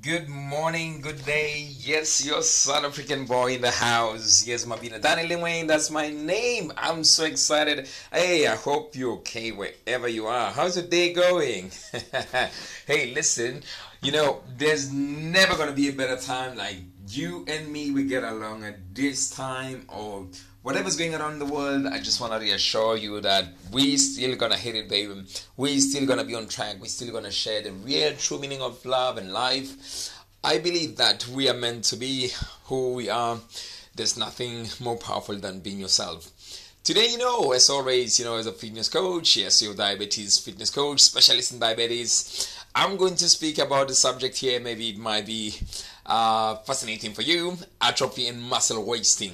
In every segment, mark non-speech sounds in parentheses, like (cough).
Good morning, good day. Yes, your South African boy in the house. Yes, Mabina Daniel Wayne, that's my name. I'm so excited. Hey, I hope you're okay wherever you are. How's your day going? (laughs) hey, listen, you know, there's never going to be a better time like you and me, we get along at this time or whatever's going on in the world, I just want to reassure you that we still gonna hit it, baby. We still gonna be on track. We still gonna share the real, true meaning of love and life. I believe that we are meant to be who we are. There's nothing more powerful than being yourself. Today, you know, as always, you know, as a fitness coach, your diabetes fitness coach, specialist in diabetes, I'm going to speak about the subject here. Maybe it might be uh, fascinating for you atrophy and muscle wasting.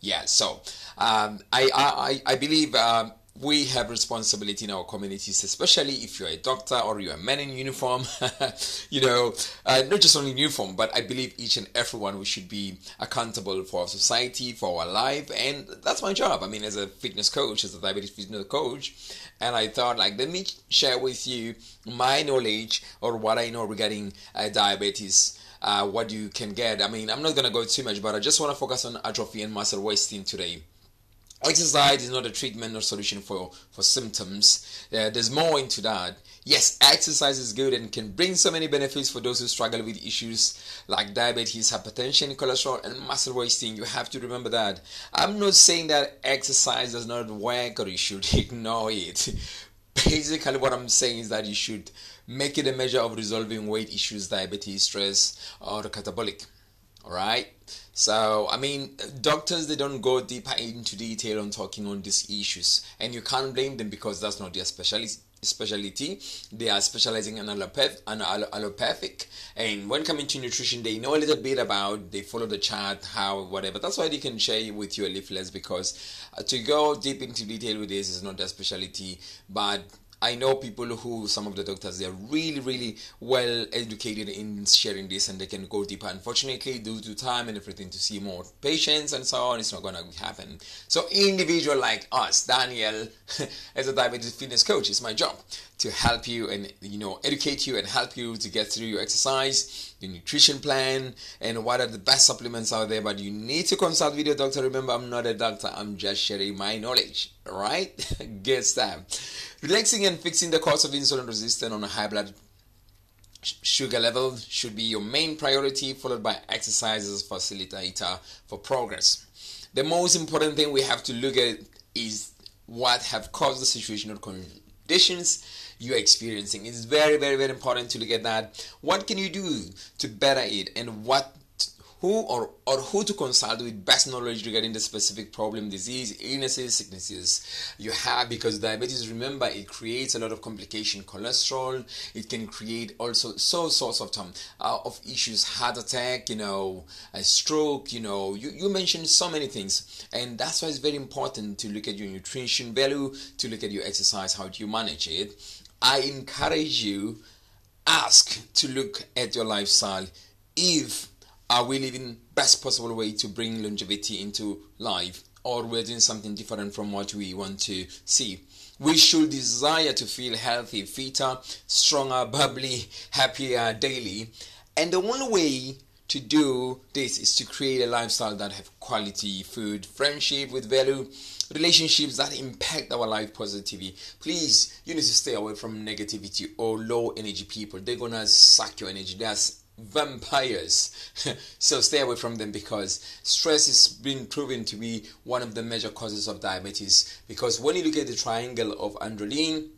Yeah, so um, I, I, I believe um, we have responsibility in our communities, especially if you're a doctor or you're a man in uniform, (laughs) you know, uh, not just only uniform, but I believe each and everyone we should be accountable for our society, for our life, and that's my job. I mean, as a fitness coach, as a diabetes fitness coach, and I thought, like, let me share with you my knowledge or what I know regarding uh, diabetes uh, what you can get. I mean, I'm not going to go too much, but I just want to focus on atrophy and muscle wasting today. Exercise is not a treatment or solution for, for symptoms. Uh, there's more into that. Yes, exercise is good and can bring so many benefits for those who struggle with issues like diabetes, hypertension, cholesterol, and muscle wasting. You have to remember that. I'm not saying that exercise does not work or you should (laughs) ignore it. Basically, what I'm saying is that you should make it a measure of resolving weight issues, diabetes, stress, or catabolic. All right. So, I mean, doctors, they don't go deeper into detail on talking on these issues, and you can't blame them because that's not their specialty. Specialty, they are specializing in allopathic, allopathic, and when coming to nutrition, they know a little bit about. They follow the chart, how, whatever. That's why they can share with you a less because uh, to go deep into detail with this is not their specialty. But I know people who, some of the doctors, they're really, really well educated in sharing this and they can go deeper. Unfortunately, due to time and everything, to see more patients and so on, it's not going to happen. So, individual like us, Daniel, (laughs) as a diabetes fitness coach, it's my job to help you and you know educate you and help you to get through your exercise your nutrition plan and what are the best supplements out there. But you need to consult with your doctor. Remember i'm not a doctor. I'm just sharing my knowledge. Right? (laughs) Get started relaxing and fixing the cause of insulin resistance on a high blood sugar level should be your main priority followed by exercises facilitator for progress. The most important thing we have to look at is what have caused the situation or conditions you're experiencing. It's very, very, very important to look at that. What can you do to better it, and what who or, or who to consult with best knowledge regarding the specific problem, disease, illnesses, sicknesses you have because diabetes, remember, it creates a lot of complication, cholesterol, it can create also so sorts of time uh, of issues, heart attack, you know, a stroke, you know, you, you mentioned so many things. And that's why it's very important to look at your nutrition value, to look at your exercise, how do you manage it. I encourage you ask to look at your lifestyle. If are we living best possible way to bring longevity into life or we're doing something different from what we want to see? We should desire to feel healthy fitter stronger bubbly happier daily. And the only way to do this is to create a lifestyle that have quality food friendship with value relationships that impact our life positively. Please you need to stay away from negativity or low energy people. They're gonna suck your energy. That's vampires. (laughs) So stay away from them because stress has been proven to be one of the major causes of diabetes. Because when you look at the triangle of adrenaline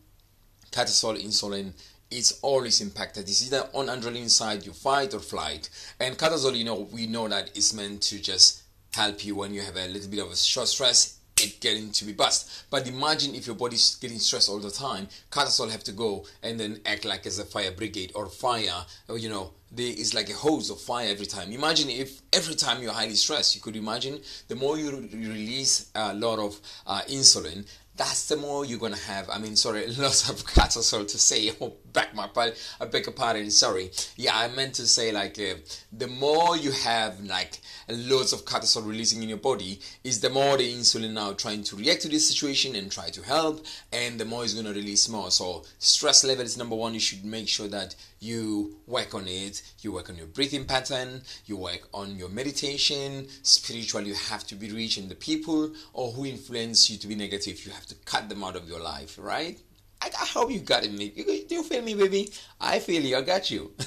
cortisol insulin it's always impacted. It's either on adrenaline side you fight or flight. And cortisol, you know, we know that it's meant to just help you when you have a little bit of a short stress it getting to be bust. But imagine if your body's getting stressed all the time, cortisol have to go and then act like as a fire brigade or fire, or, you know, there is like a hose of fire every time. Imagine if every time you're highly stressed, you could imagine the more you release a lot of uh, insulin, that's the more you're gonna have. I mean, sorry, (laughs) lots of cortisol to say, or back my part. I beg your pardon. Sorry. Yeah, I meant to say like uh, the more you have like loads of cortisol releasing in your body, is the more the insulin now trying to react to this situation and try to help, and the more it's gonna release more. So stress level is number one. You should make sure that you work on it. You work on your breathing pattern. You work on your meditation. Spiritually, you have to be reaching the people or who influence you to be negative. You have to cut them out of your life, right? I, I hope you got it, me. Do you feel me, baby? I feel you. I got you. (laughs)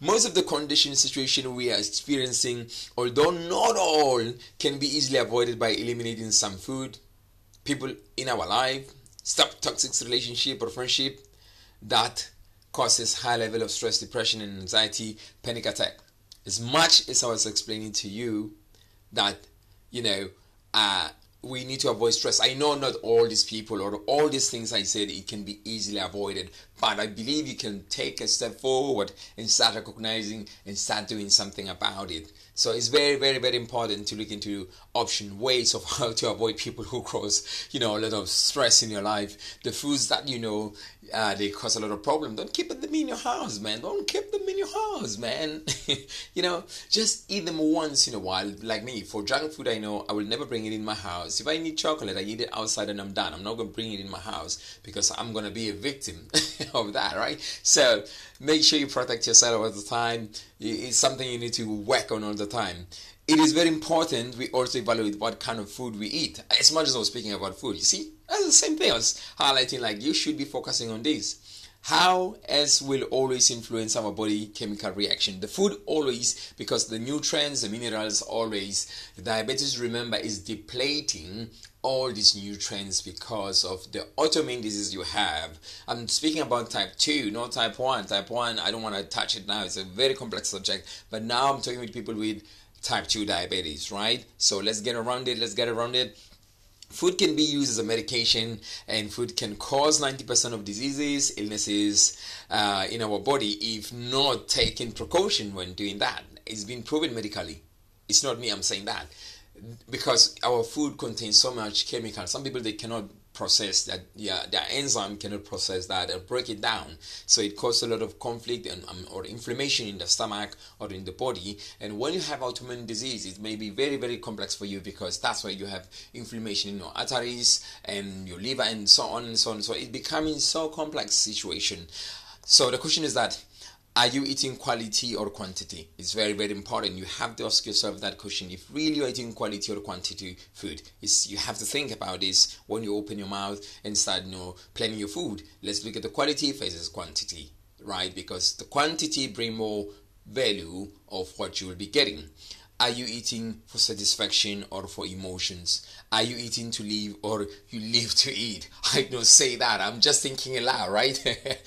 Most of the condition situation we are experiencing, although not all, can be easily avoided by eliminating some food, people in our life, stop toxic relationship or friendship that causes high level of stress, depression, and anxiety, panic attack. As much as I was explaining to you that, you know, uh, we need to avoid stress. I know not all these people or all these things I said it can be easily avoided, but I believe you can take a step forward and start recognizing and start doing something about it. So it's very, very, very important to look into option ways of (laughs) how to avoid people who cause, you know, a lot of stress in your life. The foods that you know uh, they cause a lot of problem. Don't keep them in your house, man. Don't keep them in your house, man. (laughs) you know, just eat them once in a while. Like me, for junk food, I know I will never bring it in my house. If I need chocolate, I eat it outside and I'm done. I'm not gonna bring it in my house because I'm gonna be a victim (laughs) of that, right? So make sure you protect yourself all the time. It's something you need to work on all the time it is very important we also evaluate what kind of food we eat. As much as I was speaking about food, you see, that's the same thing I was highlighting. Like you should be focusing on this. How else will always influence our body chemical reaction? The food always, because the nutrients, the minerals always. The diabetes, remember, is depleting all these nutrients because of the autoimmune disease you have. I'm speaking about type 2, not type 1. Type 1, I don't want to touch it now. It's a very complex subject. But now I'm talking with people with type 2 diabetes, right? So let's get around it. Let's get around it. Food can be used as a medication, and food can cause 90% of diseases, illnesses uh, in our body if not taking precaution when doing that. It's been proven medically. It's not me, I'm saying that. Because our food contains so much chemical. Some people they cannot process that yeah their enzyme cannot process that. And break it down. So it causes a lot of conflict and um, or inflammation in the stomach or in the body. And when you have autoimmune disease it may be very very complex for you because that's why you have inflammation in your arteries and your liver and so on and so on. So it's becoming so complex situation. So the question is that are you eating quality or quantity? It's very, very important. You have to ask yourself that question. If really you're eating quality or quantity food, is you have to think about this when you open your mouth and start, you know, planning your food. Let's look at the quality versus quantity, right? Because the quantity bring more value of what you will be getting. Are you eating for satisfaction or for emotions? Are you eating to live or you live to eat? (laughs) I don't say that. I'm just thinking aloud, right?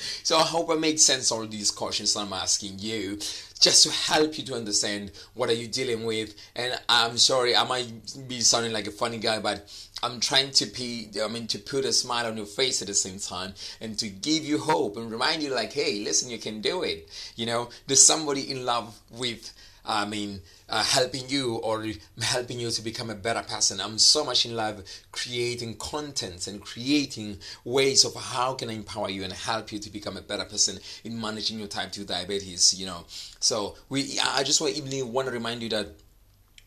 (laughs) so I hope I make sense all these questions I'm asking you just to help you to understand what are you dealing with. And I'm sorry, I might be sounding like a funny guy, but I'm trying to be, I mean, to put a smile on your face at the same time and to give you hope and remind you, like, hey, listen, you can do it. You know, there's somebody in love with I mean, uh, helping you or helping you to become a better person. I'm so much in love creating content and creating ways of how can I empower you and help you to become a better person in managing your type 2 diabetes, you know. So we I just want even want to remind you that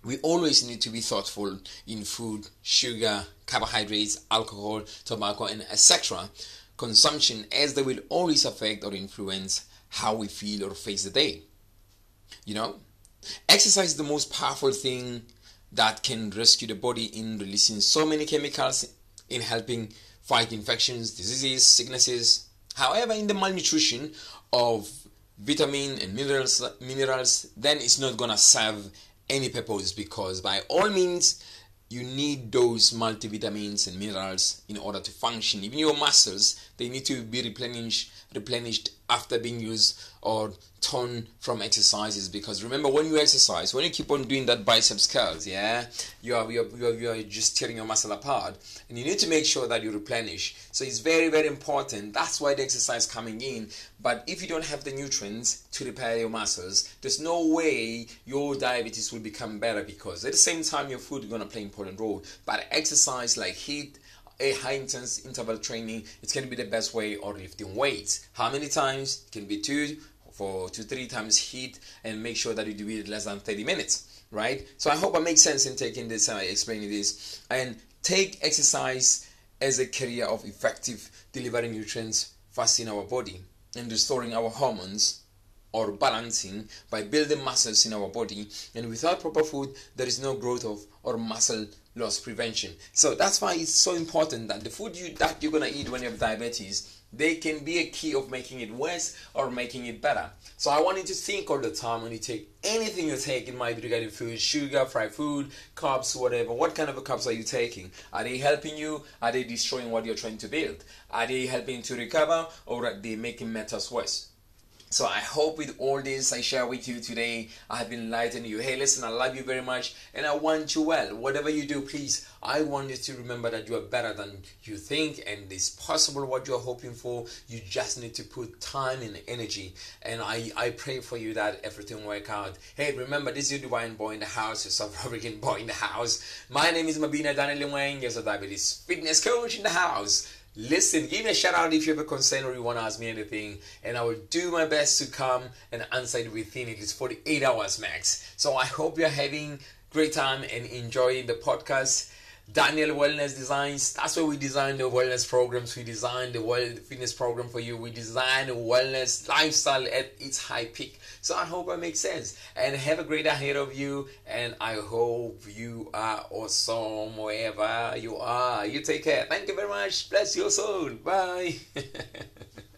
we always need to be thoughtful in food, sugar, carbohydrates, alcohol, tobacco, and etc. consumption as they will always affect or influence how we feel or face the day. You know, Exercise is the most powerful thing that can rescue the body in releasing so many chemicals in helping fight infections, diseases, sicknesses. However, in the malnutrition of vitamin and minerals, minerals, then it's not gonna serve any purpose because by all means you need those multivitamins and minerals in order to function. Even your muscles, they need to be replenished replenished after being used or torn from exercises because remember when you exercise when you keep on doing that biceps curls yeah you are you are, you are, you are just tearing your muscle apart and you need to make sure that you replenish. So it's very very important. That's why the exercise coming in. But if you don't have the nutrients to repair your muscles there's no way your diabetes will become better because at the same time your food is going to play important role. But exercise like HIIT a high intense interval training, it's going to be the best way, or lifting weights. How many times? It can be two for two, three times heat, and make sure that you do it less than 30 minutes, right? So I hope I make sense in taking this, and uh, explaining this, and take exercise as a career of effective delivering nutrients fast in our body and restoring our hormones or balancing by building muscles in our body and without proper food there is no growth of or muscle loss prevention so that's why it's so important that the food you that you're gonna eat when you have diabetes they can be a key of making it worse or making it better. So I want you to think all the time when you take anything you take, it might be regarding food, sugar, fried food, carbs, whatever. What kind of carbs are you taking? Are they helping you? Are they destroying what you're trying to build? Are they helping to recover or are they making matters worse? So I hope with all this I share with you today, I have been enlightening you. Hey, listen, I love you very much and I want you well. Whatever you do, please, I want you to remember that you are better than you think and it's possible what you're hoping for. You just need to put time and energy. And I, I pray for you that everything work out. Hey, remember, this is your divine boy in the house, your South African (laughs) boy in the house. My name is Mabina Daniel Wayne, yes, a diabetes fitness coach in the house. Listen, give me a shout out if you have a concern or you want to ask me anything, and I will do my best to come and answer it within at least 48 hours max. So I hope you're having great time and enjoying the podcast. Daniel Wellness Designs. That's where we design the wellness programs. We design the well fitness program for you. We design wellness lifestyle at its high peak. So I hope that makes sense. And have a great ahead of you. And I hope you are awesome wherever you are. You take care. Thank you very much. Bless your soul. Bye. (laughs)